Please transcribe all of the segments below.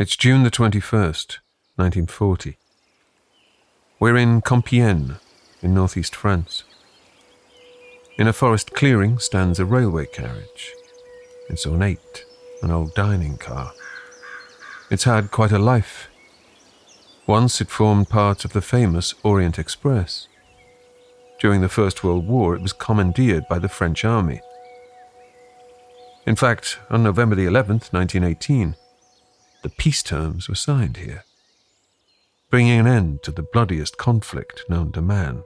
It's June the 21st, 1940. We're in Compiègne, in northeast France. In a forest clearing stands a railway carriage. It's ornate, an old dining car. It's had quite a life. Once it formed part of the famous Orient Express. During the First World War, it was commandeered by the French army. In fact, on November the 11th, 1918, the peace terms were signed here, bringing an end to the bloodiest conflict known to man.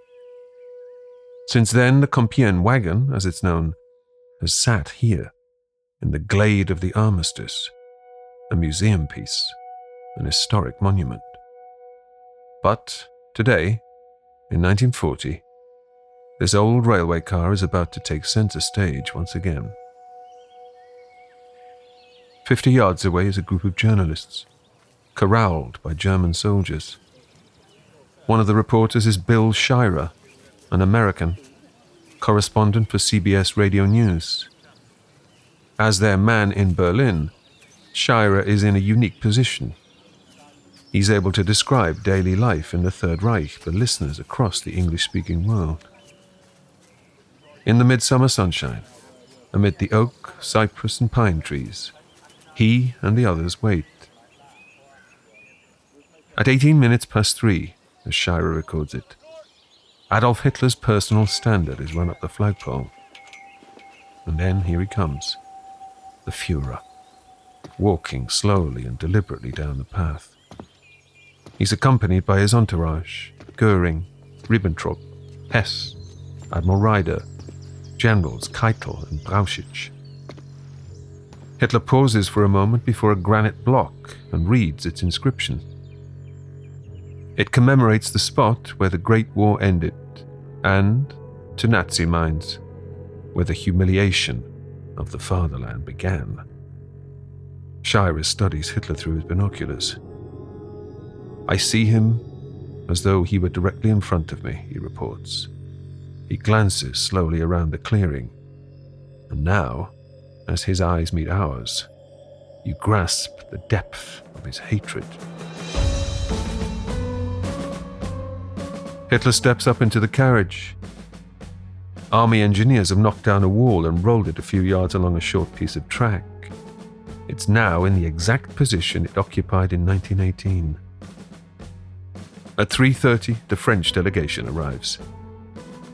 Since then, the Compiègne wagon, as it's known, has sat here, in the glade of the armistice, a museum piece, an historic monument. But today, in 1940, this old railway car is about to take center stage once again. Fifty yards away is a group of journalists, corralled by German soldiers. One of the reporters is Bill Shirer, an American, correspondent for CBS Radio News. As their man in Berlin, Shirer is in a unique position. He's able to describe daily life in the Third Reich for listeners across the English speaking world. In the midsummer sunshine, amid the oak, cypress, and pine trees, he and the others wait. At 18 minutes past three, as Shirer records it, Adolf Hitler's personal standard is run up the flagpole. And then here he comes, the Fuhrer, walking slowly and deliberately down the path. He's accompanied by his entourage Goering, Ribbentrop, Hess, Admiral Raeder, Generals Keitel and Brauchitsch. Hitler pauses for a moment before a granite block and reads its inscription. It commemorates the spot where the Great War ended and, to Nazi minds, where the humiliation of the fatherland began. Shirer studies Hitler through his binoculars. I see him as though he were directly in front of me, he reports. He glances slowly around the clearing, and now as his eyes meet ours, you grasp the depth of his hatred. Hitler steps up into the carriage. Army engineers have knocked down a wall and rolled it a few yards along a short piece of track. It's now in the exact position it occupied in 1918. At 3:30, the French delegation arrives.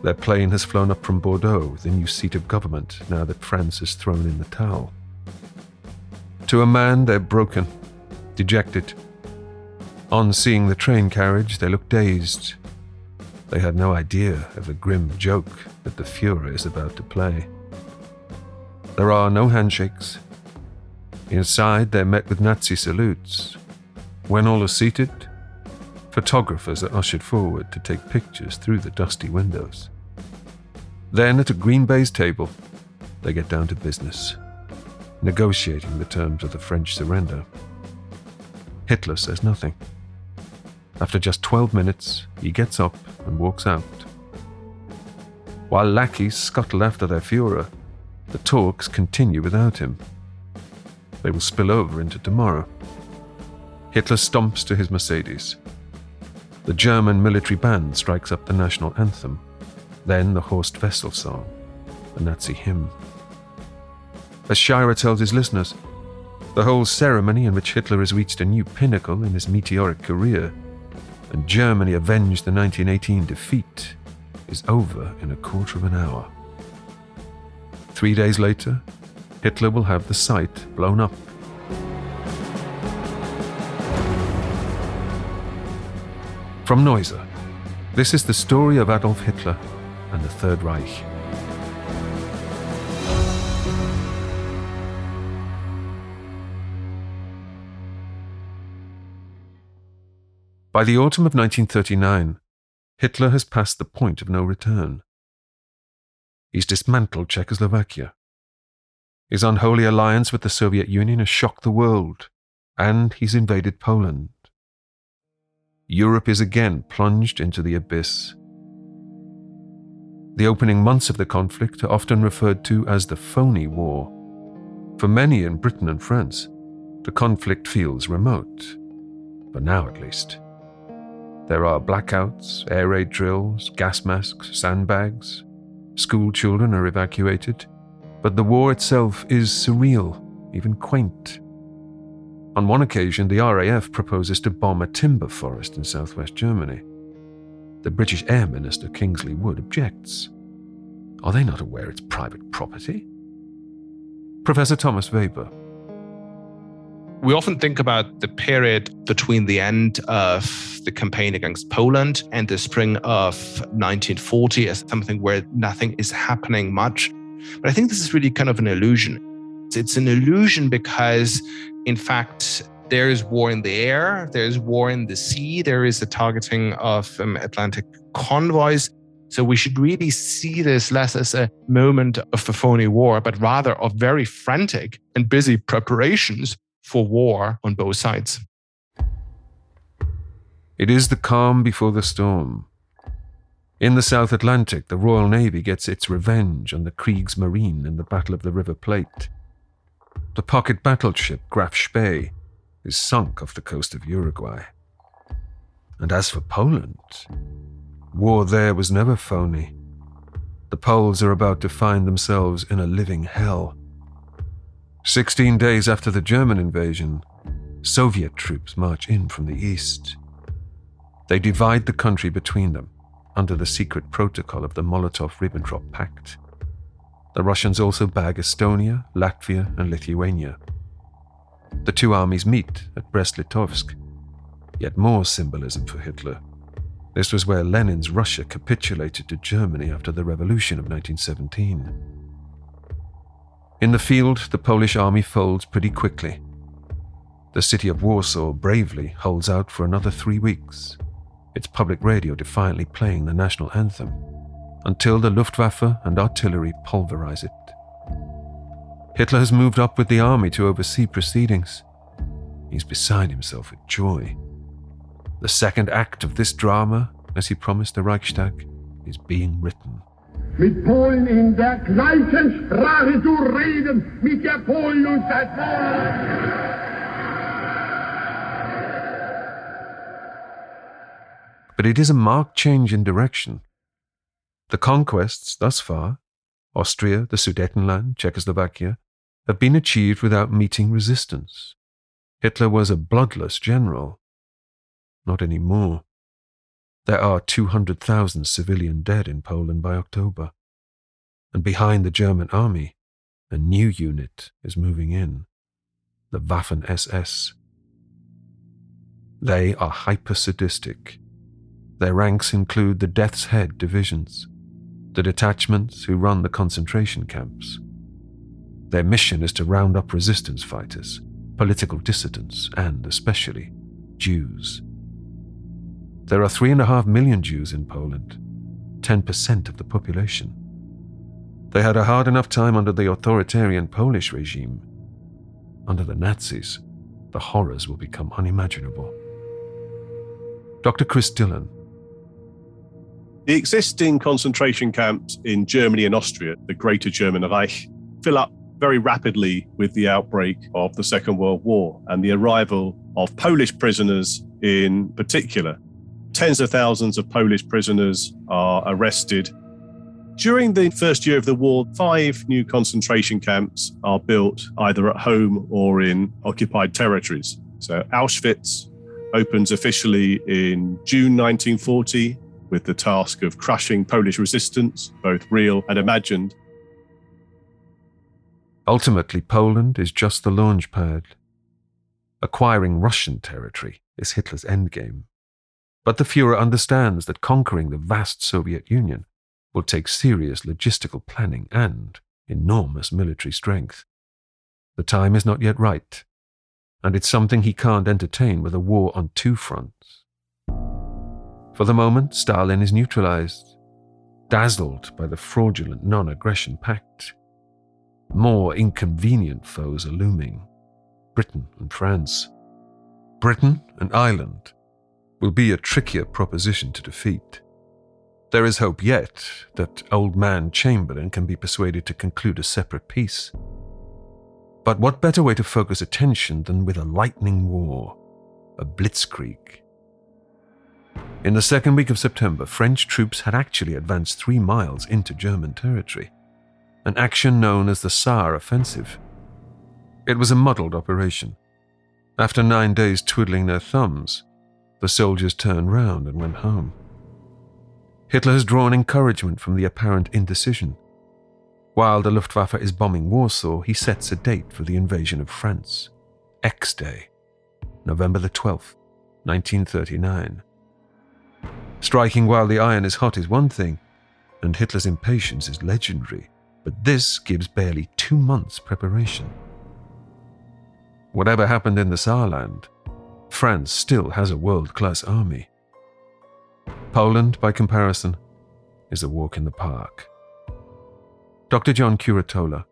Their plane has flown up from Bordeaux, the new seat of government, now that France has thrown in the towel. To a man, they're broken, dejected. On seeing the train carriage, they look dazed. They had no idea of the grim joke that the Fuhrer is about to play. There are no handshakes. Inside, they're met with Nazi salutes. When all are seated, Photographers are ushered forward to take pictures through the dusty windows. Then, at a green baize table, they get down to business, negotiating the terms of the French surrender. Hitler says nothing. After just 12 minutes, he gets up and walks out. While lackeys scuttle after their Fuhrer, the talks continue without him. They will spill over into tomorrow. Hitler stomps to his Mercedes, the German military band strikes up the national anthem, then the Horst Wessel song, the Nazi hymn. As Shirer tells his listeners, the whole ceremony in which Hitler has reached a new pinnacle in his meteoric career, and Germany avenged the 1918 defeat, is over in a quarter of an hour. Three days later, Hitler will have the site blown up From Noiser, this is the story of Adolf Hitler and the Third Reich. By the autumn of 1939, Hitler has passed the point of no return. He's dismantled Czechoslovakia. His unholy alliance with the Soviet Union has shocked the world, and he's invaded Poland. Europe is again plunged into the abyss. The opening months of the conflict are often referred to as the phony war. For many in Britain and France, the conflict feels remote, for now at least. There are blackouts, air raid drills, gas masks, sandbags. School children are evacuated, but the war itself is surreal, even quaint. On one occasion, the RAF proposes to bomb a timber forest in southwest Germany. The British Air Minister Kingsley Wood objects. Are they not aware it's private property? Professor Thomas Weber, we often think about the period between the end of the campaign against Poland and the spring of 1940 as something where nothing is happening much. But I think this is really kind of an illusion. It's an illusion because, in fact, there is war in the air, there is war in the sea, there is the targeting of um, Atlantic convoys. So we should really see this less as a moment of a phony war, but rather of very frantic and busy preparations for war on both sides. It is the calm before the storm. In the South Atlantic, the Royal Navy gets its revenge on the Kriegsmarine in the Battle of the River Plate. The pocket battleship Graf Spee is sunk off the coast of Uruguay. And as for Poland, war there was never phony. The Poles are about to find themselves in a living hell. Sixteen days after the German invasion, Soviet troops march in from the east. They divide the country between them under the secret protocol of the Molotov Ribbentrop Pact. The Russians also bag Estonia, Latvia, and Lithuania. The two armies meet at Brest Litovsk. Yet more symbolism for Hitler. This was where Lenin's Russia capitulated to Germany after the revolution of 1917. In the field, the Polish army folds pretty quickly. The city of Warsaw bravely holds out for another three weeks, its public radio defiantly playing the national anthem, until the Luftwaffe and artillery pulverize it. Hitler has moved up with the army to oversee proceedings. He's beside himself with joy. The second act of this drama, as he promised the Reichstag, is being written mit Polen in der gleichen Sprache zu reden, mit der Polen und seit But it is a marked change in direction. The conquests thus far, Austria, the Sudetenland, Czechoslovakia, have been achieved without meeting resistance. Hitler was a bloodless general. Not anymore. There are 200,000 civilian dead in Poland by October. And behind the German army, a new unit is moving in the Waffen SS. They are hyper sadistic. Their ranks include the Death's Head divisions, the detachments who run the concentration camps. Their mission is to round up resistance fighters, political dissidents, and especially Jews. There are three and a half million Jews in Poland, 10% of the population. They had a hard enough time under the authoritarian Polish regime. Under the Nazis, the horrors will become unimaginable. Dr. Chris Dillon. The existing concentration camps in Germany and Austria, the Greater German Reich, fill up very rapidly with the outbreak of the Second World War and the arrival of Polish prisoners in particular tens of thousands of Polish prisoners are arrested. During the first year of the war, five new concentration camps are built either at home or in occupied territories. So Auschwitz opens officially in June 1940 with the task of crushing Polish resistance, both real and imagined. Ultimately, Poland is just the launch pad. Acquiring Russian territory is Hitler's endgame. But the Fuhrer understands that conquering the vast Soviet Union will take serious logistical planning and enormous military strength. The time is not yet right, and it's something he can't entertain with a war on two fronts. For the moment, Stalin is neutralized, dazzled by the fraudulent non aggression pact. More inconvenient foes are looming Britain and France. Britain and Ireland will be a trickier proposition to defeat. There is hope yet that old man Chamberlain can be persuaded to conclude a separate peace. But what better way to focus attention than with a lightning war, a blitzkrieg? In the second week of September, French troops had actually advanced three miles into German territory, an action known as the Saar Offensive. It was a muddled operation. After nine days twiddling their thumbs, the soldiers turned round and went home. Hitler has drawn encouragement from the apparent indecision. While the Luftwaffe is bombing Warsaw, he sets a date for the invasion of France X Day, November the 12th, 1939. Striking while the iron is hot is one thing, and Hitler's impatience is legendary, but this gives barely two months' preparation. Whatever happened in the Saarland, France still has a world class army. Poland, by comparison, is a walk in the park. Dr. John Curatola.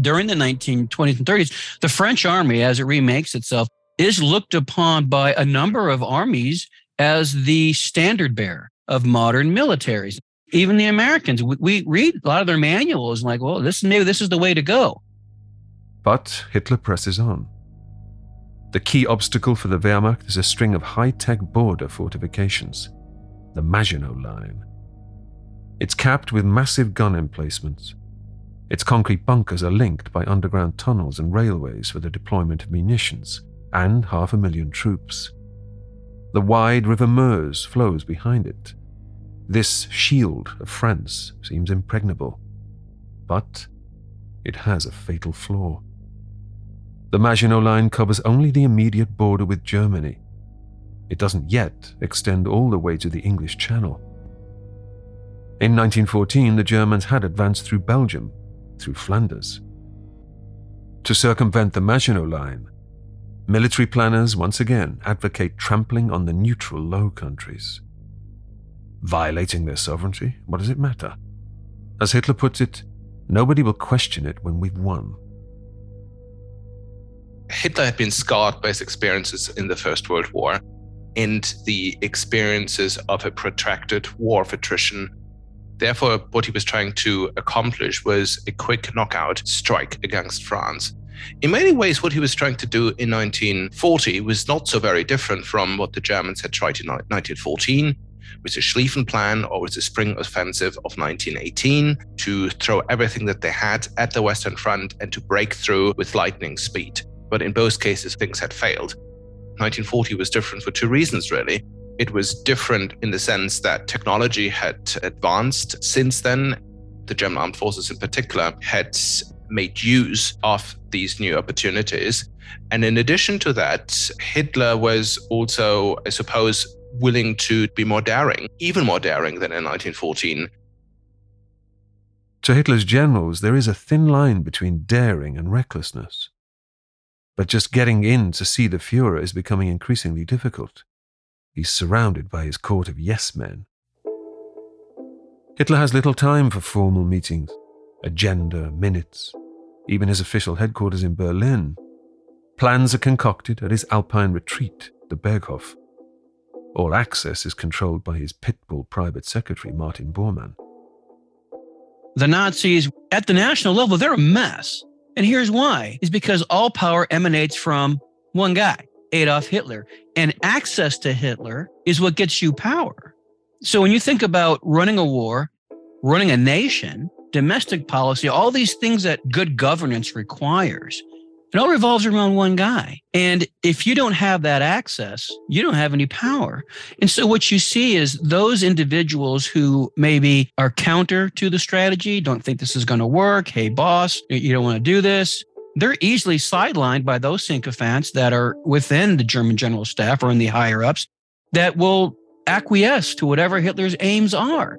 During the 1920s and 30s, the French army, as it remakes itself, is looked upon by a number of armies as the standard bearer of modern militaries. Even the Americans, we, read a lot of their manuals and like, well, this maybe this is the way to go. But Hitler presses on. The key obstacle for the Wehrmacht is a string of high tech border fortifications, the Maginot Line. It's capped with massive gun emplacements. Its concrete bunkers are linked by underground tunnels and railways for the deployment of munitions and half a million troops. The wide River Meuse flows behind it. This shield of France seems impregnable, but it has a fatal flaw. The Maginot Line covers only the immediate border with Germany. It doesn't yet extend all the way to the English Channel. In 1914, the Germans had advanced through Belgium, through Flanders. To circumvent the Maginot Line, military planners once again advocate trampling on the neutral Low Countries. Violating their sovereignty, what does it matter? As Hitler puts it, nobody will question it when we've won. Hitler had been scarred by his experiences in the First World War and the experiences of a protracted war of attrition. Therefore, what he was trying to accomplish was a quick knockout strike against France. In many ways, what he was trying to do in 1940 was not so very different from what the Germans had tried in 1914 with the Schlieffen Plan or with the Spring Offensive of 1918 to throw everything that they had at the Western Front and to break through with lightning speed. But in both cases, things had failed. 1940 was different for two reasons, really. It was different in the sense that technology had advanced since then. The German armed forces, in particular, had made use of these new opportunities. And in addition to that, Hitler was also, I suppose, willing to be more daring, even more daring than in 1914. To Hitler's generals, there is a thin line between daring and recklessness. But just getting in to see the Fuhrer is becoming increasingly difficult. He's surrounded by his court of yes men. Hitler has little time for formal meetings, agenda, minutes, even his official headquarters in Berlin. Plans are concocted at his Alpine retreat, the Berghof. All access is controlled by his pitbull private secretary, Martin Bormann. The Nazis, at the national level, they're a mess. And here's why is because all power emanates from one guy, Adolf Hitler. And access to Hitler is what gets you power. So when you think about running a war, running a nation, domestic policy, all these things that good governance requires, it all revolves around one guy. And if you don't have that access, you don't have any power. And so what you see is those individuals who maybe are counter to the strategy, don't think this is going to work. Hey, boss, you don't want to do this. They're easily sidelined by those sycophants that are within the German general staff or in the higher ups that will acquiesce to whatever Hitler's aims are.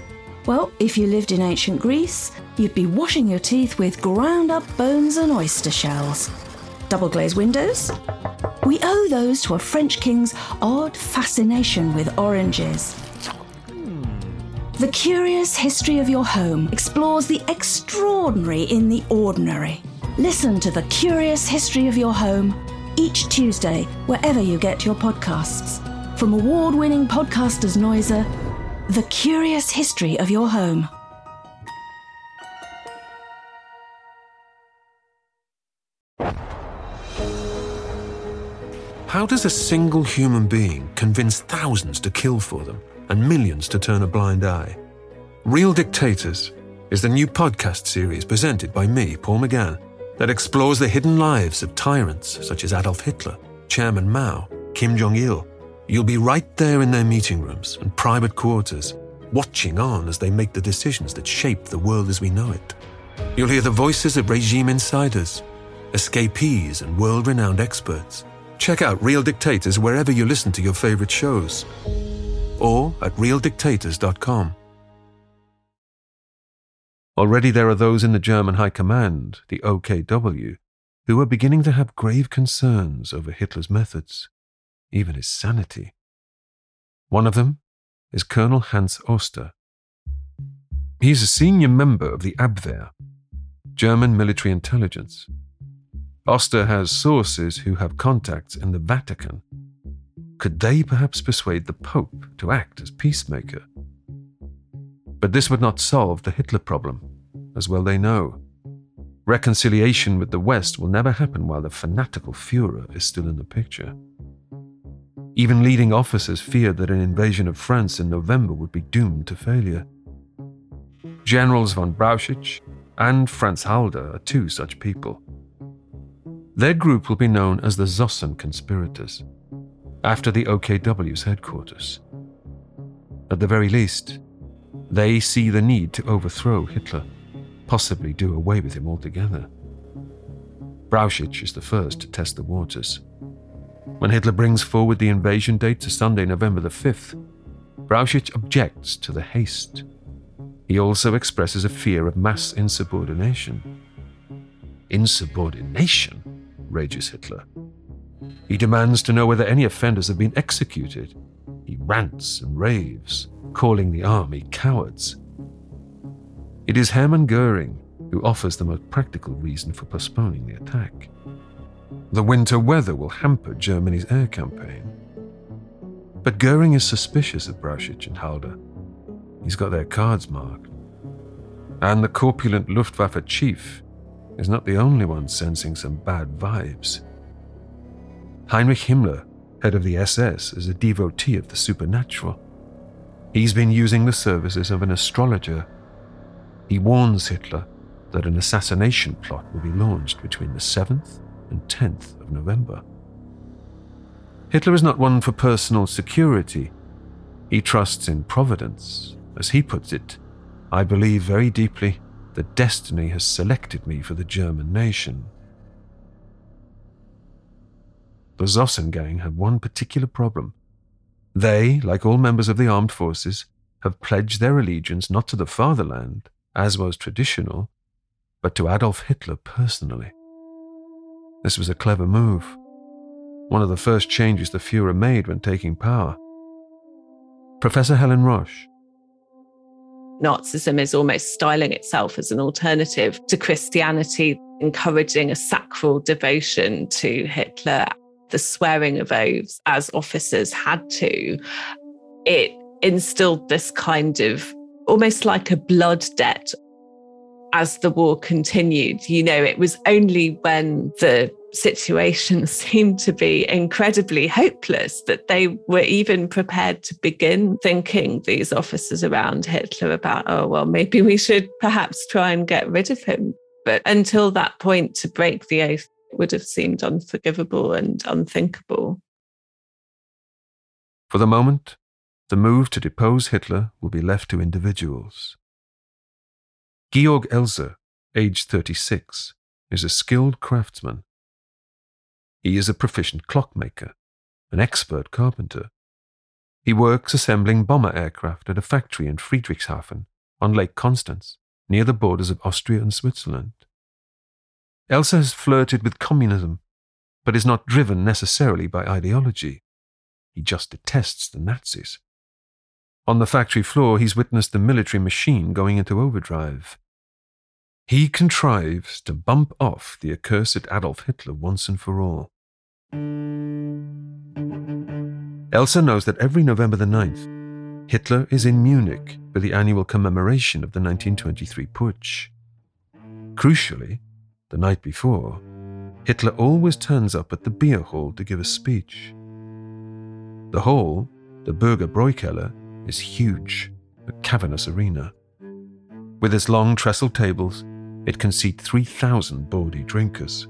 well, if you lived in ancient Greece, you'd be washing your teeth with ground up bones and oyster shells. double glazed windows? We owe those to a French king's odd fascination with oranges. The Curious History of Your Home explores the extraordinary in the ordinary. Listen to The Curious History of Your Home each Tuesday, wherever you get your podcasts. From award winning podcasters Noiser, The Curious History of Your Home. How does a single human being convince thousands to kill for them and millions to turn a blind eye? Real Dictators is the new podcast series presented by me, Paul McGann, that explores the hidden lives of tyrants such as Adolf Hitler, Chairman Mao, Kim Jong il. You'll be right there in their meeting rooms and private quarters, watching on as they make the decisions that shape the world as we know it. You'll hear the voices of regime insiders, escapees, and world renowned experts. Check out Real Dictators wherever you listen to your favorite shows or at realdictators.com. Already there are those in the German High Command, the OKW, who are beginning to have grave concerns over Hitler's methods, even his sanity. One of them is Colonel Hans Oster. He's a senior member of the Abwehr, German military intelligence. Oster has sources who have contacts in the Vatican. Could they perhaps persuade the Pope to act as peacemaker? But this would not solve the Hitler problem, as well they know. Reconciliation with the West will never happen while the fanatical Fuhrer is still in the picture. Even leading officers feared that an invasion of France in November would be doomed to failure. Generals von Brauchitsch and Franz Halder are two such people. Their group will be known as the Zossen conspirators, after the OKW's headquarters. At the very least, they see the need to overthrow Hitler, possibly do away with him altogether. Brauchitsch is the first to test the waters. When Hitler brings forward the invasion date to Sunday, November the 5th, Brauchitsch objects to the haste. He also expresses a fear of mass insubordination. Insubordination? rages Hitler. He demands to know whether any offenders have been executed. He rants and raves, calling the army cowards. It is Hermann Goering who offers the most practical reason for postponing the attack. The winter weather will hamper Germany's air campaign. But Goering is suspicious of Brauchitsch and Halder. He's got their cards marked. And the corpulent Luftwaffe chief is not the only one sensing some bad vibes. Heinrich Himmler, head of the SS, is a devotee of the supernatural. He's been using the services of an astrologer. He warns Hitler that an assassination plot will be launched between the 7th and 10th of November. Hitler is not one for personal security. He trusts in providence. As he puts it, I believe very deeply that destiny has selected me for the German nation. The Zossen gang have one particular problem. They, like all members of the armed forces, have pledged their allegiance not to the fatherland, as was traditional, but to Adolf Hitler personally. This was a clever move, one of the first changes the Fuhrer made when taking power. Professor Helen Roche, Nazism is almost styling itself as an alternative to Christianity, encouraging a sacral devotion to Hitler, the swearing of oaths as officers had to. It instilled this kind of almost like a blood debt as the war continued. You know, it was only when the situation seemed to be incredibly hopeless that they were even prepared to begin thinking these officers around Hitler about, oh, well, maybe we should perhaps try and get rid of him. But until that point, to break the oath would have seemed unforgivable and unthinkable. For the moment, the move to depose Hitler will be left to individuals. Georg Elser, aged 36, is a skilled craftsman he is a proficient clockmaker, an expert carpenter. He works assembling bomber aircraft at a factory in Friedrichshafen on Lake Constance, near the borders of Austria and Switzerland. Elser has flirted with communism but is not driven necessarily by ideology. He just detests the Nazis. On the factory floor, he's witnessed the military machine going into overdrive. He contrives to bump off the accursed Adolf Hitler once and for all. Elser knows that every November the 9th, Hitler is in Munich for the annual commemoration of the 1923 putsch. Crucially, the night before, Hitler always turns up at the beer hall to give a speech. The hall, the Bürgerbräukeller, is huge, a cavernous arena. With its long trestle tables, it can seat 3,000 bawdy drinkers.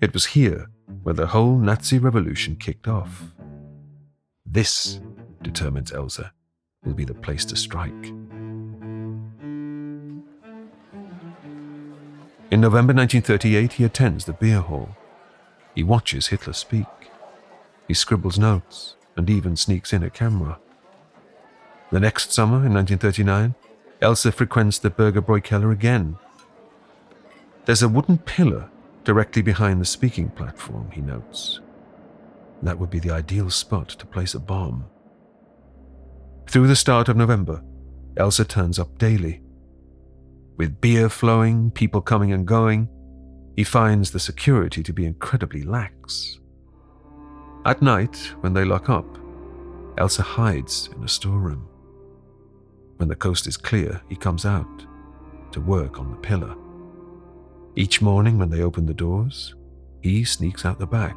It was here where the whole Nazi revolution kicked off. This, determines Elser, will be the place to strike. In November 1938, he attends the beer hall. He watches Hitler speak. He scribbles notes and even sneaks in a camera. The next summer, in 1939, Elser frequents the Bürgerbräukeller again. There's a wooden pillar directly behind the speaking platform, he notes. That would be the ideal spot to place a bomb. Through the start of November, Elser turns up daily. With beer flowing, people coming and going, he finds the security to be incredibly lax. At night, when they lock up, Elser hides in a storeroom. When the coast is clear, he comes out to work on the pillar. Each morning, when they open the doors, he sneaks out the back.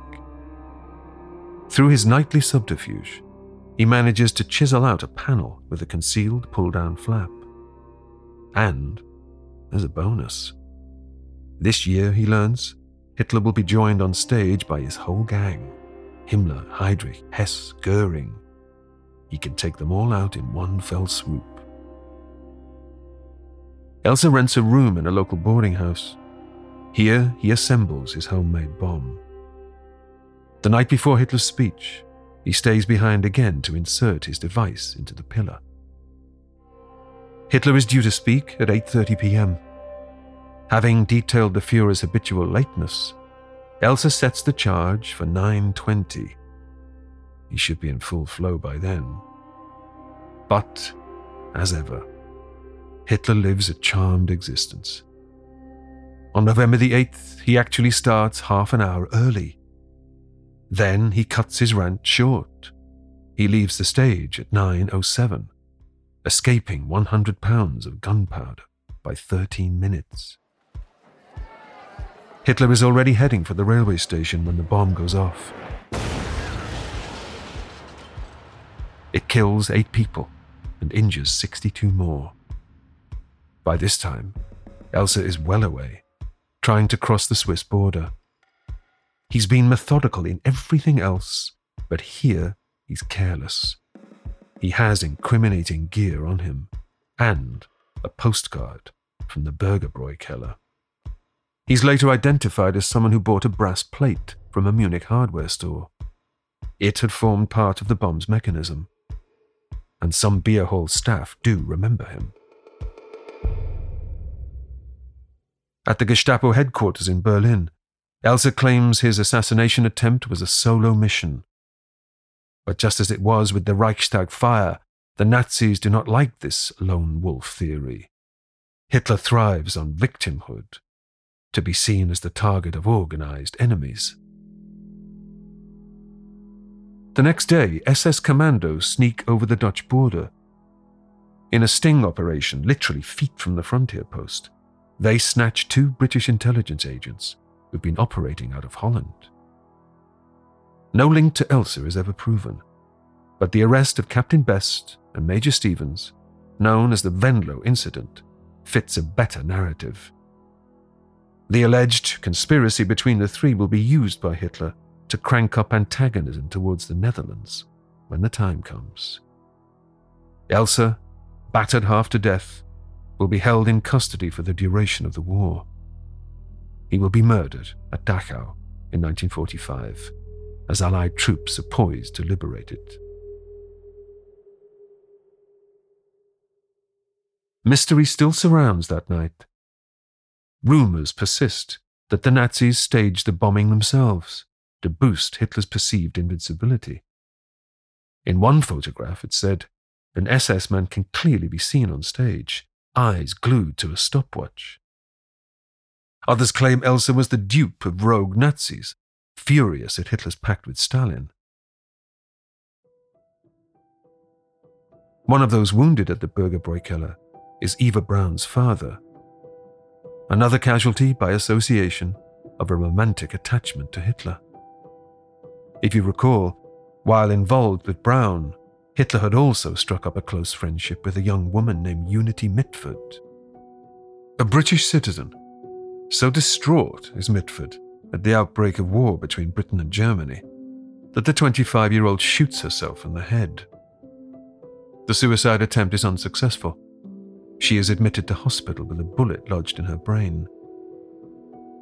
Through his nightly subterfuge, he manages to chisel out a panel with a concealed pull down flap. And there's a bonus. This year, he learns, Hitler will be joined on stage by his whole gang Himmler, Heydrich, Hess, Goering. He can take them all out in one fell swoop. Elser rents a room in a local boarding house. Here, he assembles his homemade bomb. The night before Hitler's speech, he stays behind again to insert his device into the pillar. Hitler is due to speak at 8:30 p.m. Having detailed the Fuhrer's habitual lateness, Elser sets the charge for 9:20. He should be in full flow by then. But, as ever, Hitler lives a charmed existence. On November the 8th, he actually starts half an hour early. Then he cuts his rant short. He leaves the stage at 9.07, escaping 100 pounds of gunpowder by 13 minutes. Hitler is already heading for the railway station when the bomb goes off. It kills eight people and injures 62 more. By this time, Elser is well away, trying to cross the Swiss border. He's been methodical in everything else, but here he's careless. He has incriminating gear on him, and a postcard from the Bürgerbräukeller. He's later identified as someone who bought a brass plate from a Munich hardware store. It had formed part of the bomb's mechanism, and some beer hall staff do remember him. At the Gestapo headquarters in Berlin, Elser claims his assassination attempt was a solo mission. But just as it was with the Reichstag fire, the Nazis do not like this lone wolf theory. Hitler thrives on victimhood, to be seen as the target of organized enemies. The next day, SS commandos sneak over the Dutch border. In a sting operation, literally feet from the frontier post, they snatch two British intelligence agents who've been operating out of Holland. No link to Elser is ever proven, but the arrest of Captain Best and Major Stevens, known as the Venlo incident, fits a better narrative. The alleged conspiracy between the three will be used by Hitler to crank up antagonism towards the Netherlands when the time comes. Elser, battered half to death, will be held in custody for the duration of the war. He will be murdered at Dachau in 1945 as Allied troops are poised to liberate it. Mystery still surrounds that night. Rumours persist that the Nazis staged the bombing themselves to boost Hitler's perceived invincibility. In one photograph, it said, an SS man can clearly be seen on stage, eyes glued to a stopwatch. Others claim Elser was the dupe of rogue Nazis, furious at Hitler's pact with Stalin. One of those wounded at the Bürgerbräukeller is Eva Braun's father, another casualty by association of a romantic attachment to Hitler. If you recall, while involved with Braun, Hitler had also struck up a close friendship with a young woman named Unity Mitford. A British citizen, so distraught is Mitford at the outbreak of war between Britain and Germany that the 25 year old shoots herself in the head. The suicide attempt is unsuccessful. She is admitted to hospital with a bullet lodged in her brain.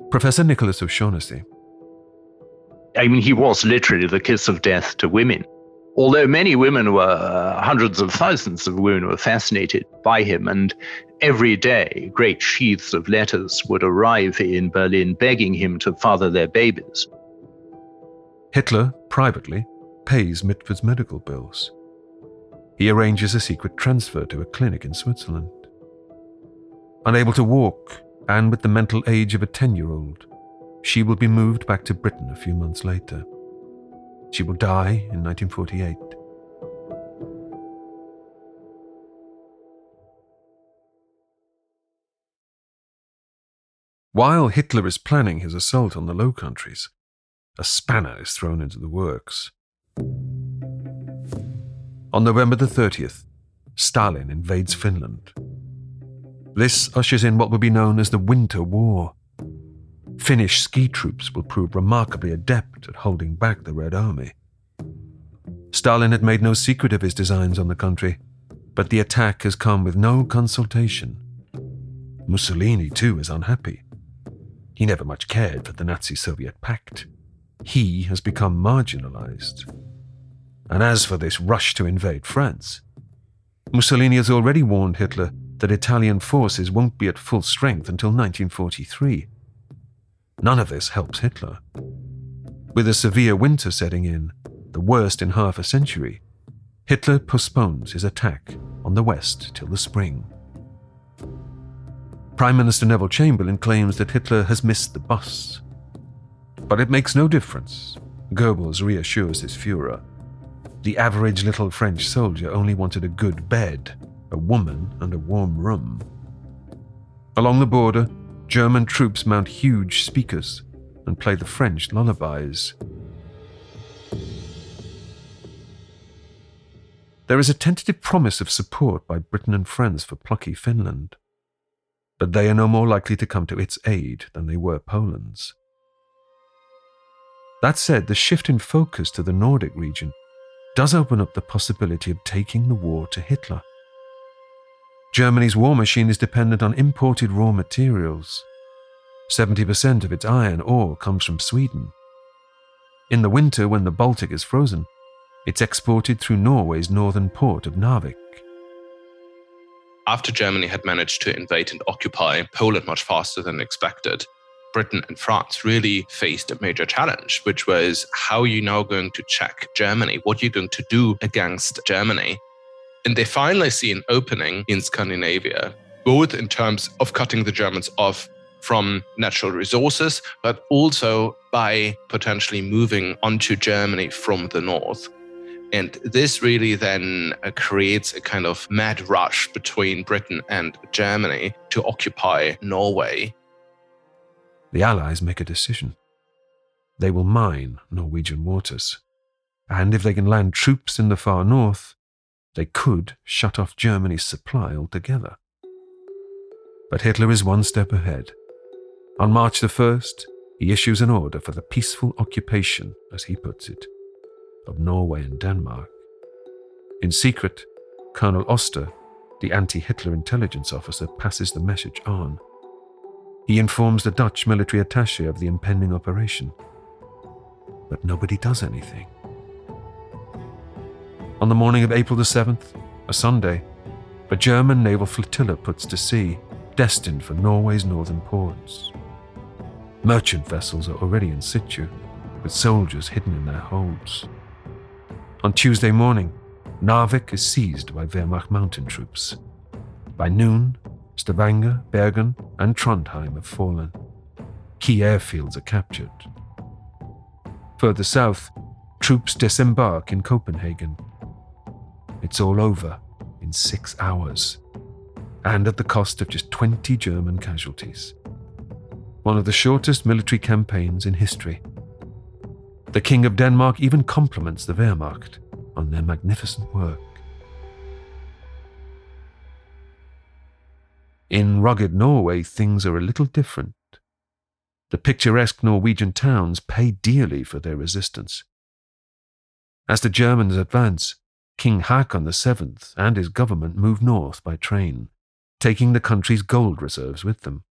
Professor Nicholas O'Shaughnessy. I mean, he was literally the kiss of death to women. Although many women were, uh, hundreds of thousands of women were fascinated by him, and every day great sheaths of letters would arrive in Berlin begging him to father their babies. Hitler, privately, pays Mitford's medical bills. He arranges a secret transfer to a clinic in Switzerland. Unable to walk, and with the mental age of a 10 year old, she will be moved back to Britain a few months later. She will die in 1948. While Hitler is planning his assault on the Low Countries, a spanner is thrown into the works. On November the 30th, Stalin invades Finland. This ushers in what will be known as the Winter War. Finnish ski troops will prove remarkably adept at holding back the Red Army. Stalin had made no secret of his designs on the country, but the attack has come with no consultation. Mussolini, too, is unhappy. He never much cared for the Nazi Soviet pact. He has become marginalized. And as for this rush to invade France, Mussolini has already warned Hitler that Italian forces won't be at full strength until 1943. None of this helps Hitler. With a severe winter setting in, the worst in half a century, Hitler postpones his attack on the West till the spring. Prime Minister Neville Chamberlain claims that Hitler has missed the bus. But it makes no difference, Goebbels reassures his Fuhrer. The average little French soldier only wanted a good bed, a woman, and a warm room. Along the border, German troops mount huge speakers and play the French lullabies. There is a tentative promise of support by Britain and France for plucky Finland, but they are no more likely to come to its aid than they were Poland's. That said, the shift in focus to the Nordic region does open up the possibility of taking the war to Hitler. Germany's war machine is dependent on imported raw materials. 70% of its iron ore comes from Sweden. In the winter, when the Baltic is frozen, it's exported through Norway's northern port of Narvik. After Germany had managed to invade and occupy Poland much faster than expected, Britain and France really faced a major challenge, which was how are you now going to check Germany? What are you going to do against Germany? And they finally see an opening in Scandinavia, both in terms of cutting the Germans off from natural resources, but also by potentially moving onto Germany from the north. And this really then uh, creates a kind of mad rush between Britain and Germany to occupy Norway the Allies make a decision. They will mine Norwegian waters. And if they can land troops in the far north, they could shut off Germany's supply altogether. But Hitler is one step ahead. On March the 1st, he issues an order for the peaceful occupation, as he puts it, of Norway and Denmark. In secret, Colonel Oster, the anti Hitler intelligence officer, passes the message on. He informs the Dutch military attache of the impending operation. But nobody does anything. On the morning of April the 7th, a Sunday, a German naval flotilla puts to sea, destined for Norway's northern ports. Merchant vessels are already in situ, with soldiers hidden in their holds. On Tuesday morning, Narvik is seized by Wehrmacht mountain troops. By noon, Stavanger, Bergen, and Trondheim have fallen. Key airfields are captured. Further south, troops disembark in Copenhagen. It's all over in six hours, and at the cost of just 20 German casualties. One of the shortest military campaigns in history. The King of Denmark even compliments the Wehrmacht on their magnificent work. In rugged Norway, things are a little different. The picturesque Norwegian towns pay dearly for their resistance. As the Germans advance, King Haakon VII and his government move north by train, taking the country's gold reserves with them.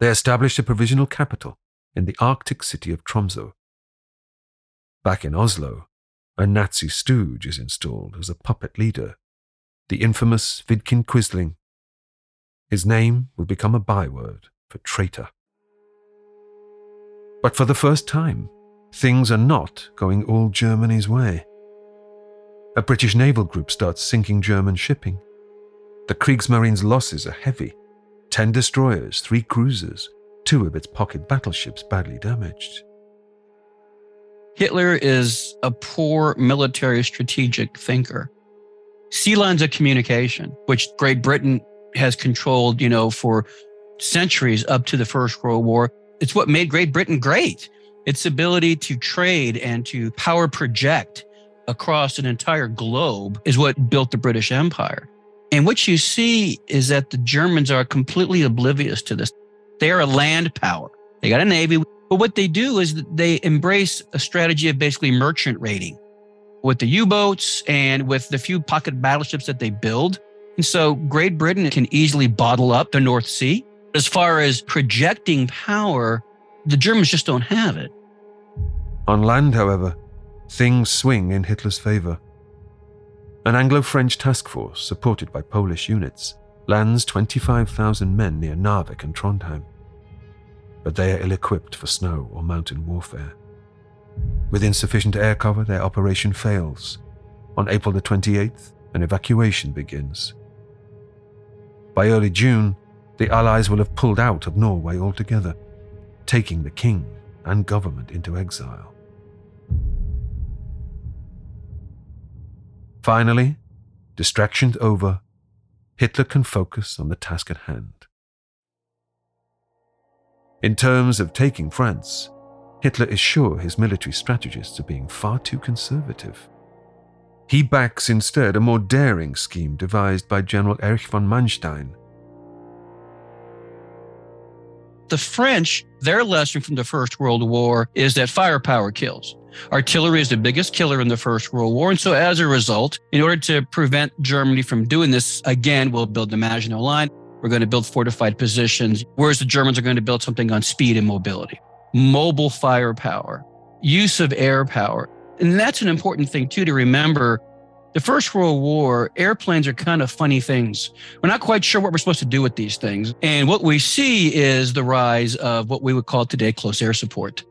They establish a provisional capital in the Arctic city of Tromsø. Back in Oslo, a Nazi stooge is installed as a puppet leader, the infamous Vidkun Quisling. His name will become a byword for traitor. But for the first time, things are not going all Germany's way. A British naval group starts sinking German shipping. The Kriegsmarine's losses are heavy 10 destroyers, 3 cruisers, two of its pocket battleships badly damaged. Hitler is a poor military strategic thinker. Sea lines of communication, which Great Britain has controlled, you know, for centuries up to the First World War, it's what made Great Britain great. Its ability to trade and to power project across an entire globe is what built the British Empire. And what you see is that the Germans are completely oblivious to this. They are a land power. They got a navy. But what they do is they embrace a strategy of basically merchant raiding with the U boats and with the few pocket battleships that they build. And so Great Britain can easily bottle up the North Sea. As far as projecting power, the Germans just don't have it. On land, however, things swing in Hitler's favor. An Anglo French task force, supported by Polish units, lands 25,000 men near Narvik and Trondheim but they are ill equipped for snow or mountain warfare. With insufficient air cover, their operation fails. On April the 28th, an evacuation begins. By early June, the Allies will have pulled out of Norway altogether, taking the king and government into exile. Finally, distractions over, Hitler can focus on the task at hand. In terms of taking France, Hitler is sure his military strategists are being far too conservative. He backs instead a more daring scheme devised by General Erich von Manstein. The French, their lesson from the First World War is that firepower kills. Artillery is the biggest killer in the First World War. And so, as a result, in order to prevent Germany from doing this, again, we'll build the Maginot Line. We're going to build fortified positions, whereas the Germans are going to build something on speed and mobility, mobile firepower, use of air power. And that's an important thing, too, to remember. The First World War, airplanes are kind of funny things. We're not quite sure what we're supposed to do with these things. And what we see is the rise of what we would call today close air support.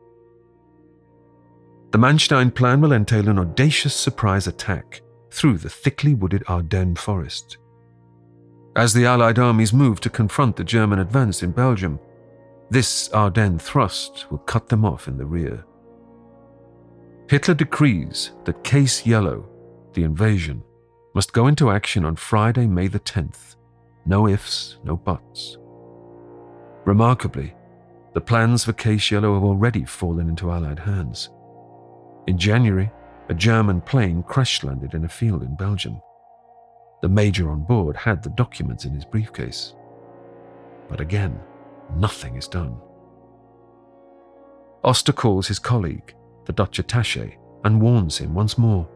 The Manstein plan will entail an audacious surprise attack through the thickly wooded Ardennes forest. As the Allied armies move to confront the German advance in Belgium, this Ardennes thrust will cut them off in the rear. Hitler decrees that Case Yellow, the invasion, must go into action on Friday, May the 10th. No ifs, no buts. Remarkably, the plans for Case Yellow have already fallen into Allied hands. In January, a German plane crash landed in a field in Belgium. The major on board had the documents in his briefcase. But again, nothing is done. Oster calls his colleague, the Dutch attache, and warns him once more.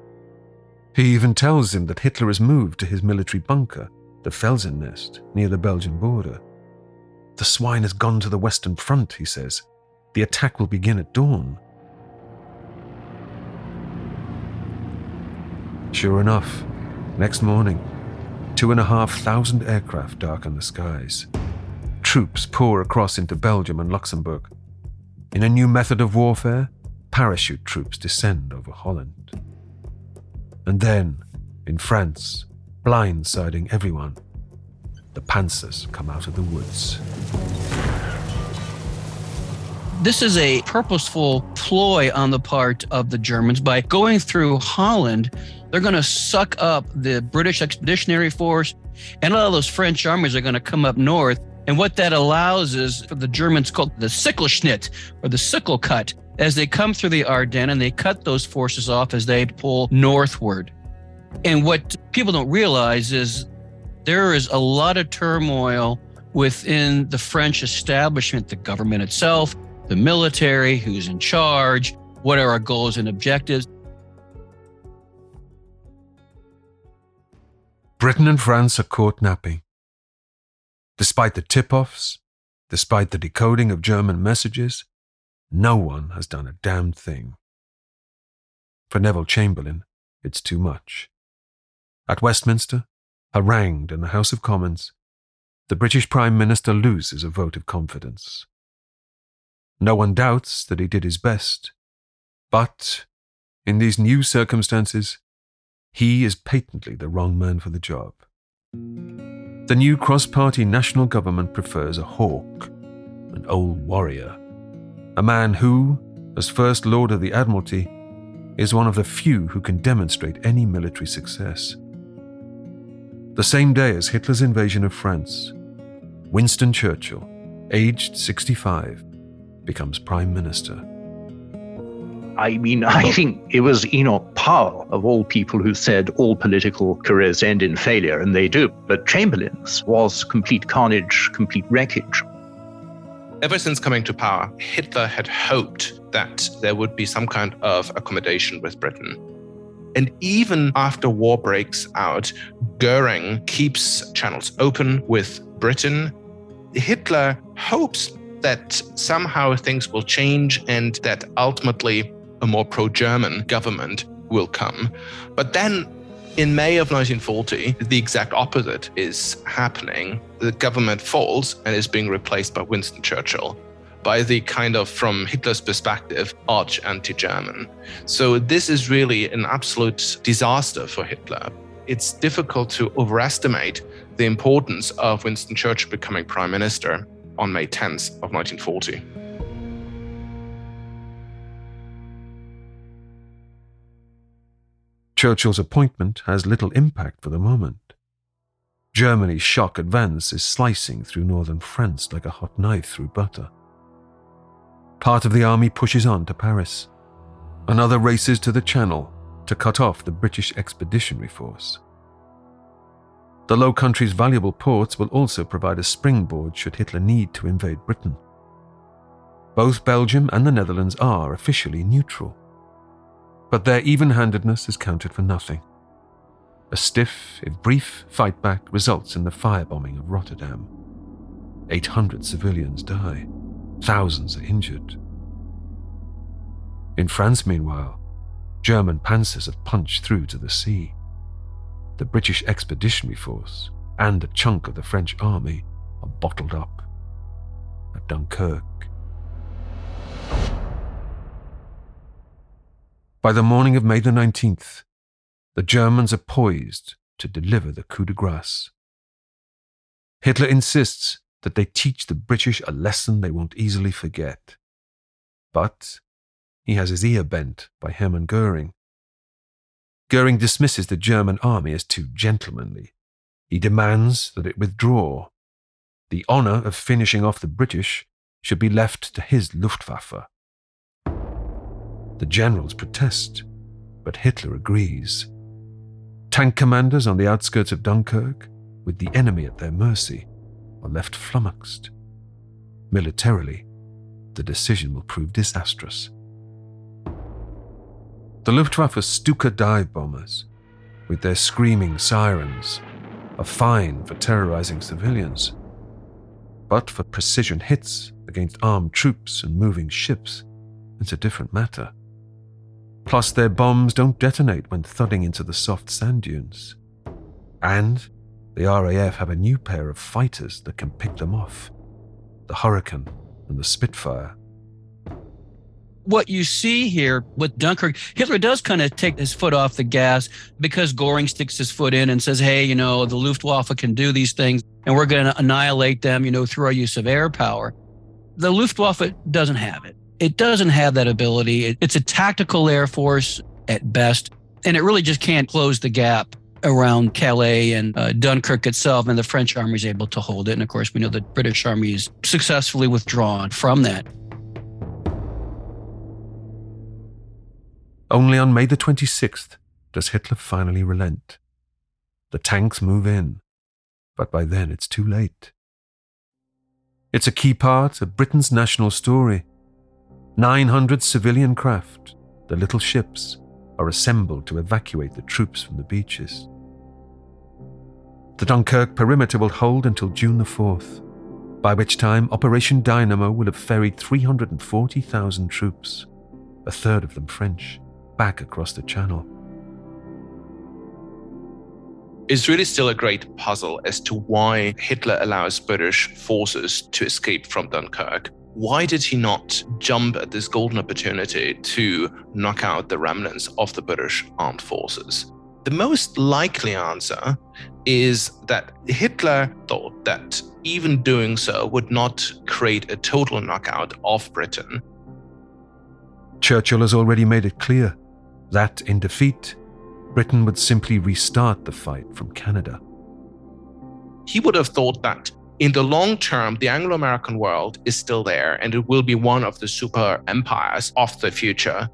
He even tells him that Hitler has moved to his military bunker, the Felsennest, near the Belgian border. The swine has gone to the Western Front, he says. The attack will begin at dawn. Sure enough, next morning, Two and a half thousand aircraft darken the skies. troops pour across into Belgium and Luxembourg. In a new method of warfare, parachute troops descend over Holland. And then, in France, blindsiding everyone, the panzers come out of the woods. This is a purposeful ploy on the part of the Germans. By going through Holland, they're going to suck up the British Expeditionary Force, and all those French armies are going to come up north. And what that allows is for the Germans called the Sichelschnitt or the sickle cut as they come through the Ardennes and they cut those forces off as they pull northward. And what people don't realize is there is a lot of turmoil within the French establishment, the government itself, the military, who's in charge, what are our goals and objectives. Britain and France are caught napping. Despite the tip offs, despite the decoding of German messages, no one has done a damned thing. For Neville Chamberlain, it's too much. At Westminster, harangued in the House of Commons, the British Prime Minister loses a vote of confidence. No one doubts that he did his best, but in these new circumstances, he is patently the wrong man for the job. The new cross party national government prefers a hawk, an old warrior, a man who, as First Lord of the Admiralty, is one of the few who can demonstrate any military success. The same day as Hitler's invasion of France, Winston Churchill, aged 65, becomes Prime Minister. I mean, I think it was Enoch Powell, of all people, who said all political careers end in failure, and they do. But Chamberlain's was complete carnage, complete wreckage. Ever since coming to power, Hitler had hoped that there would be some kind of accommodation with Britain. And even after war breaks out, Goering keeps channels open with Britain. Hitler hopes that somehow things will change and that ultimately a more pro German government will come. But then in May of 1940, the exact opposite is happening. The government falls and is being replaced by Winston Churchill by the kind of, from Hitler's perspective, arch anti German. So, this is really an absolute disaster for Hitler. It's difficult to overestimate the importance of Winston Churchill becoming prime minister on May 10th of 1940. Churchill's appointment has little impact for the moment. Germany's shock advance is slicing through northern France like a hot knife through butter. Part of the army pushes on to Paris. Another races to the Channel to cut off the British Expeditionary Force. The Low Countries' valuable ports will also provide a springboard should Hitler need to invade Britain. Both Belgium and the Netherlands are officially neutral. But their even handedness is counted for nothing. A stiff, if brief, fightback results in the firebombing of Rotterdam. 800 civilians die. Thousands are injured. In France, meanwhile, German panzers have punched through to the sea. The British Expeditionary Force and a chunk of the French army are bottled up at Dunkirk. By the morning of May the 19th, the Germans are poised to deliver the coup de grace. Hitler insists that they teach the British a lesson they won't easily forget. But he has his ear bent by Hermann Goering. Goering dismisses the German army as too gentlemanly. He demands that it withdraw. The honour of finishing off the British should be left to his Luftwaffe. The generals protest, but Hitler agrees. Tank commanders on the outskirts of Dunkirk, with the enemy at their mercy, are left flummoxed. Militarily, the decision will prove disastrous. The Luftwaffe's Stuka dive bombers, with their screaming sirens, are fine for terrorizing civilians. But for precision hits against armed troops and moving ships, it's a different matter. Plus, their bombs don't detonate when thudding into the soft sand dunes. And the RAF have a new pair of fighters that can pick them off the Hurricane and the Spitfire. What you see here with Dunkirk, Hitler does kind of take his foot off the gas because Goering sticks his foot in and says, hey, you know, the Luftwaffe can do these things and we're going to annihilate them, you know, through our use of air power. The Luftwaffe doesn't have it. It doesn't have that ability. It's a tactical air force at best, and it really just can't close the gap around Calais and uh, Dunkirk itself, and the French army is able to hold it. And of course, we know the British army is successfully withdrawn from that. Only on May the 26th does Hitler finally relent. The tanks move in, but by then it's too late. It's a key part of Britain's national story. 900 civilian craft, the little ships, are assembled to evacuate the troops from the beaches. The Dunkirk perimeter will hold until June the 4th, by which time Operation Dynamo will have ferried 340,000 troops, a third of them French, back across the Channel. It's really still a great puzzle as to why Hitler allows British forces to escape from Dunkirk. Why did he not jump at this golden opportunity to knock out the remnants of the British armed forces? The most likely answer is that Hitler thought that even doing so would not create a total knockout of Britain. Churchill has already made it clear that in defeat, Britain would simply restart the fight from Canada. He would have thought that in the long term, the Anglo American world is still there and it will be one of the super empires of the future.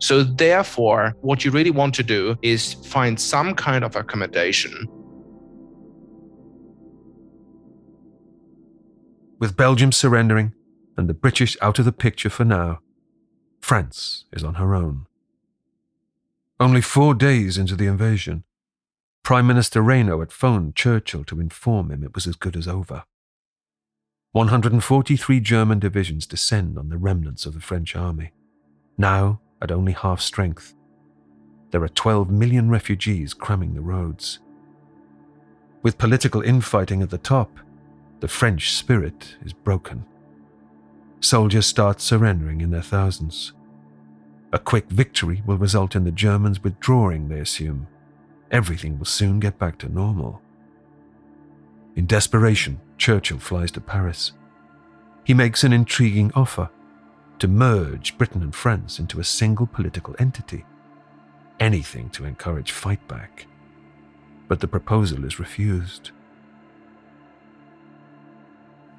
So, therefore, what you really want to do is find some kind of accommodation. With Belgium surrendering and the British out of the picture for now, France is on her own. Only four days into the invasion, Prime Minister Reynaud had phoned Churchill to inform him it was as good as over. 143 German divisions descend on the remnants of the French army, now at only half strength. There are 12 million refugees cramming the roads. With political infighting at the top, the French spirit is broken. Soldiers start surrendering in their thousands. A quick victory will result in the Germans withdrawing, they assume. Everything will soon get back to normal. In desperation, Churchill flies to Paris. He makes an intriguing offer to merge Britain and France into a single political entity. Anything to encourage fightback. But the proposal is refused.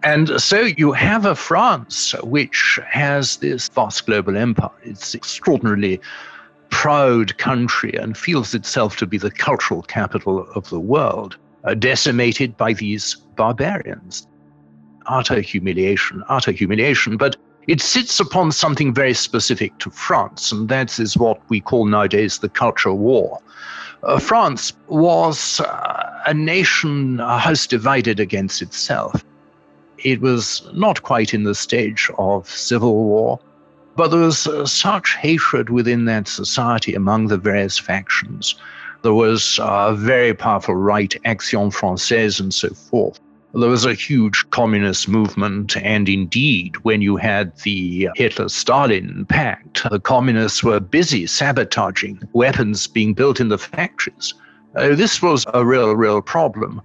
And so you have a France which has this vast global empire. It's extraordinarily proud country and feels itself to be the cultural capital of the world, uh, decimated by these barbarians. Utter humiliation, utter humiliation. But it sits upon something very specific to France, and that is what we call nowadays the culture war. Uh, France was uh, a nation, a house divided against itself. It was not quite in the stage of civil war, but there was uh, such hatred within that society among the various factions. There was a very powerful right, Action Française, and so forth. There was a huge communist movement, and indeed, when you had the Hitler Stalin pact, the communists were busy sabotaging weapons being built in the factories. Uh, this was a real, real problem.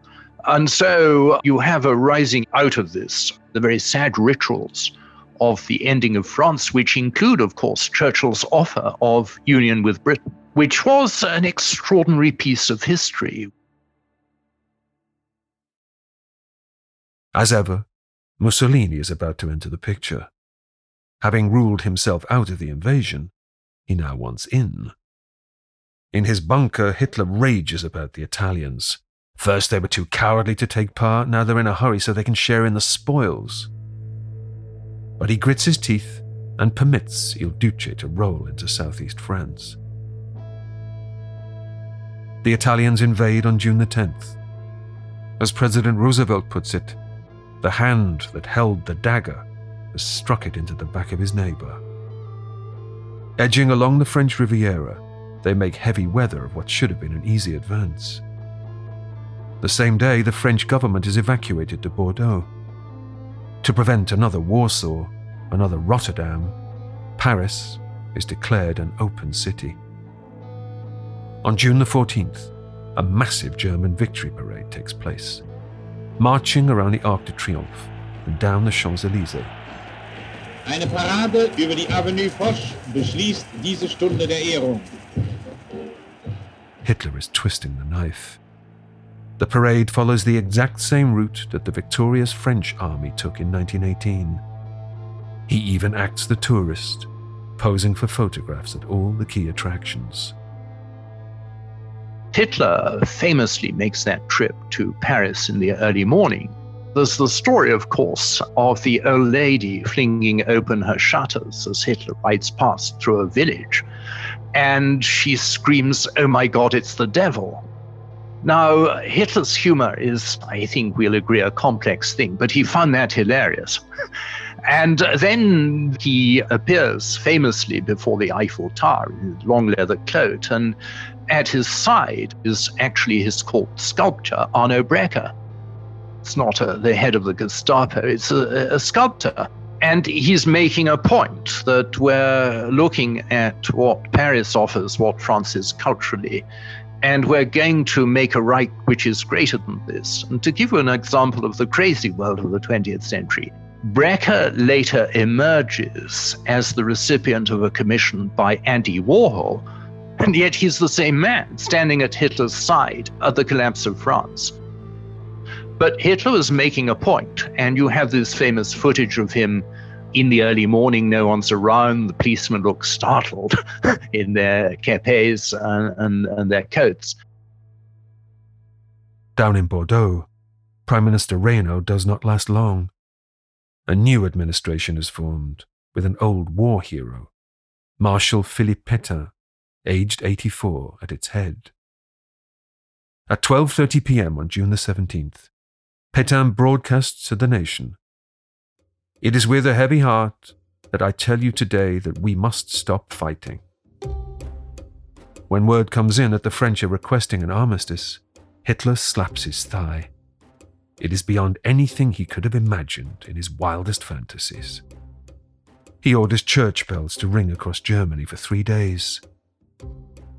And so you have a rising out of this, the very sad rituals of the ending of France, which include, of course, Churchill's offer of union with Britain, which was an extraordinary piece of history. As ever, Mussolini is about to enter the picture. Having ruled himself out of the invasion, he now wants in. In his bunker, Hitler rages about the Italians. First they were too cowardly to take part, now they're in a hurry so they can share in the spoils. But he grits his teeth and permits Il Duce to roll into southeast France. The Italians invade on June the 10th. As President Roosevelt puts it, the hand that held the dagger has struck it into the back of his neighbor. Edging along the French Riviera, they make heavy weather of what should have been an easy advance. The same day, the French government is evacuated to Bordeaux. To prevent another Warsaw, another Rotterdam, Paris is declared an open city. On June the 14th, a massive German victory parade takes place, marching around the Arc de Triomphe and down the Champs Elysees. Eine Parade über die Avenue Foch beschließt diese Stunde der Ehrung. Hitler is twisting the knife. The parade follows the exact same route that the victorious French army took in 1918. He even acts the tourist, posing for photographs at all the key attractions. Hitler famously makes that trip to Paris in the early morning. There's the story, of course, of the old lady flinging open her shutters as Hitler rides past through a village. And she screams, Oh my God, it's the devil. Now, Hitler's humor is, I think we'll agree, a complex thing, but he found that hilarious. and then he appears famously before the Eiffel Tower in his long leather coat, and at his side is actually his court sculptor, Arno Breker. It's not a, the head of the Gestapo, it's a, a sculptor. And he's making a point that we're looking at what Paris offers, what France is culturally, and we're going to make a Reich which is greater than this. And to give you an example of the crazy world of the 20th century, Breker later emerges as the recipient of a commission by Andy Warhol, and yet he's the same man standing at Hitler's side at the collapse of France. But Hitler was making a point, and you have this famous footage of him in the early morning, no one's around. The policemen look startled in their capes and, and, and their coats. Down in Bordeaux, Prime Minister Reynaud does not last long. A new administration is formed with an old war hero, Marshal Philippe Pétain, aged 84, at its head. At 12:30 p.m. on June the 17th, Pétain broadcasts to the nation it is with a heavy heart that I tell you today that we must stop fighting. When word comes in that the French are requesting an armistice, Hitler slaps his thigh. It is beyond anything he could have imagined in his wildest fantasies. He orders church bells to ring across Germany for three days.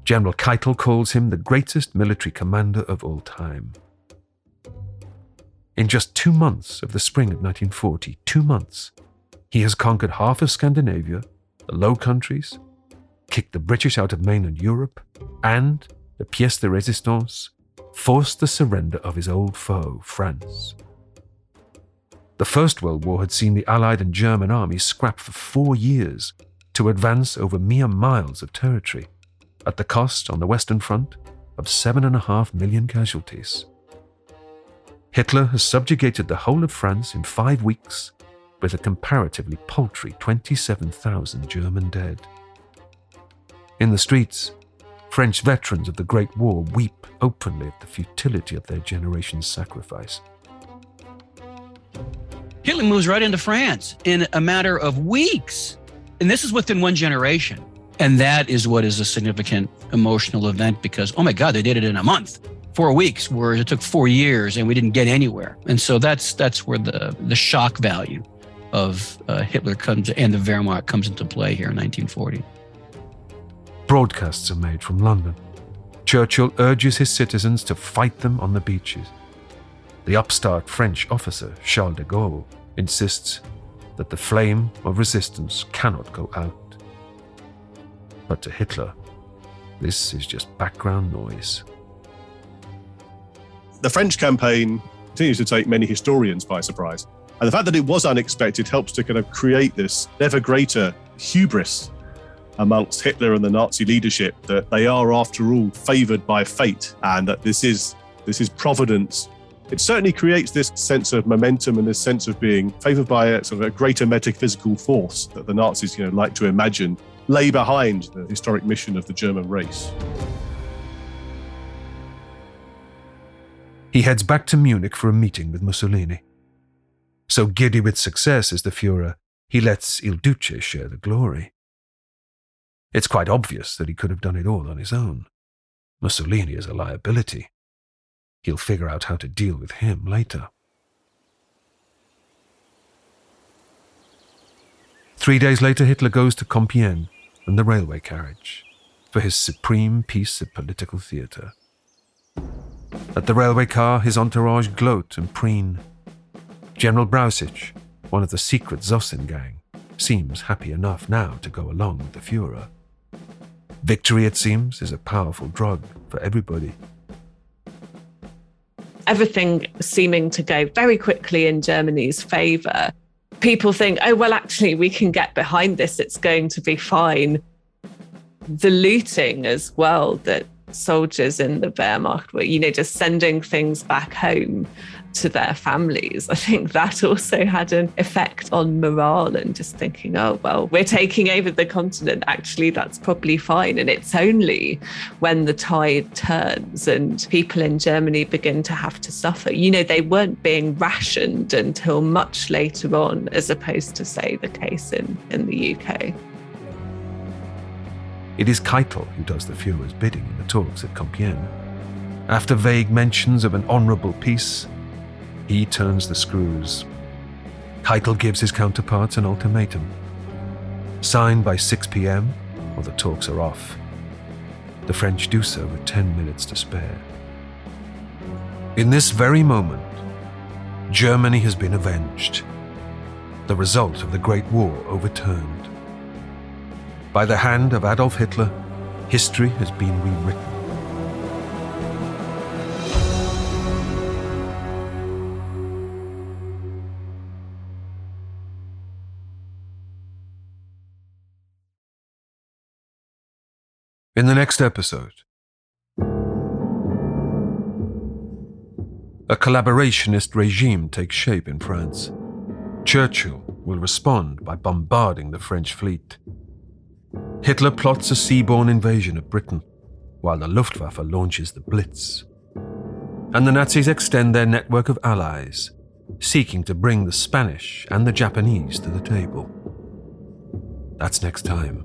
General Keitel calls him the greatest military commander of all time. In just two months of the spring of 1940, two months, he has conquered half of Scandinavia, the Low Countries, kicked the British out of mainland Europe, and, the pièce de résistance, forced the surrender of his old foe, France. The First World War had seen the Allied and German armies scrap for four years to advance over mere miles of territory, at the cost on the Western Front of seven and a half million casualties. Hitler has subjugated the whole of France in five weeks, with a comparatively paltry 27,000 German dead. In the streets, French veterans of the Great War weep openly at the futility of their generation's sacrifice. Hitler moves right into France in a matter of weeks. And this is within one generation. And that is what is a significant emotional event because, oh my God, they did it in a month four weeks, whereas it took four years and we didn't get anywhere. And so that's that's where the the shock value of uh, Hitler comes and the Wehrmacht comes into play here in 1940. Broadcasts are made from London. Churchill urges his citizens to fight them on the beaches. The upstart French officer, Charles de Gaulle, insists that the flame of resistance cannot go out. But to Hitler, this is just background noise the French campaign continues to take many historians by surprise. And the fact that it was unexpected helps to kind of create this ever greater hubris amongst Hitler and the Nazi leadership that they are, after all, favored by fate and that this is this is providence. It certainly creates this sense of momentum and this sense of being favored by a sort of a greater metaphysical force that the Nazis, you know, like to imagine lay behind the historic mission of the German race. He heads back to Munich for a meeting with Mussolini. So giddy with success is the Fuhrer, he lets Il Duce share the glory. It's quite obvious that he could have done it all on his own. Mussolini is a liability. He'll figure out how to deal with him later. Three days later, Hitler goes to Compiègne in the railway carriage for his supreme piece of political theatre. At the railway car, his entourage gloat and preen. General Brauchitsch, one of the secret Zossen gang, seems happy enough now to go along with the Fuhrer. Victory, it seems, is a powerful drug for everybody. Everything seeming to go very quickly in Germany's favour. People think, oh, well, actually, we can get behind this, it's going to be fine. The looting as well that soldiers in the Wehrmacht were, you know, just sending things back home to their families. I think that also had an effect on morale and just thinking, oh, well, we're taking over the continent. Actually, that's probably fine. And it's only when the tide turns and people in Germany begin to have to suffer. You know, they weren't being rationed until much later on, as opposed to, say, the case in, in the UK. It is Keitel who does the Fuhrer's bidding in the talks at Compiègne. After vague mentions of an honourable peace, he turns the screws. Keitel gives his counterparts an ultimatum. Sign by 6 pm, or the talks are off. The French do so with 10 minutes to spare. In this very moment, Germany has been avenged. The result of the Great War overturned. By the hand of Adolf Hitler, history has been rewritten. In the next episode, a collaborationist regime takes shape in France. Churchill will respond by bombarding the French fleet. Hitler plots a seaborne invasion of Britain, while the Luftwaffe launches the Blitz. And the Nazis extend their network of allies, seeking to bring the Spanish and the Japanese to the table. That's next time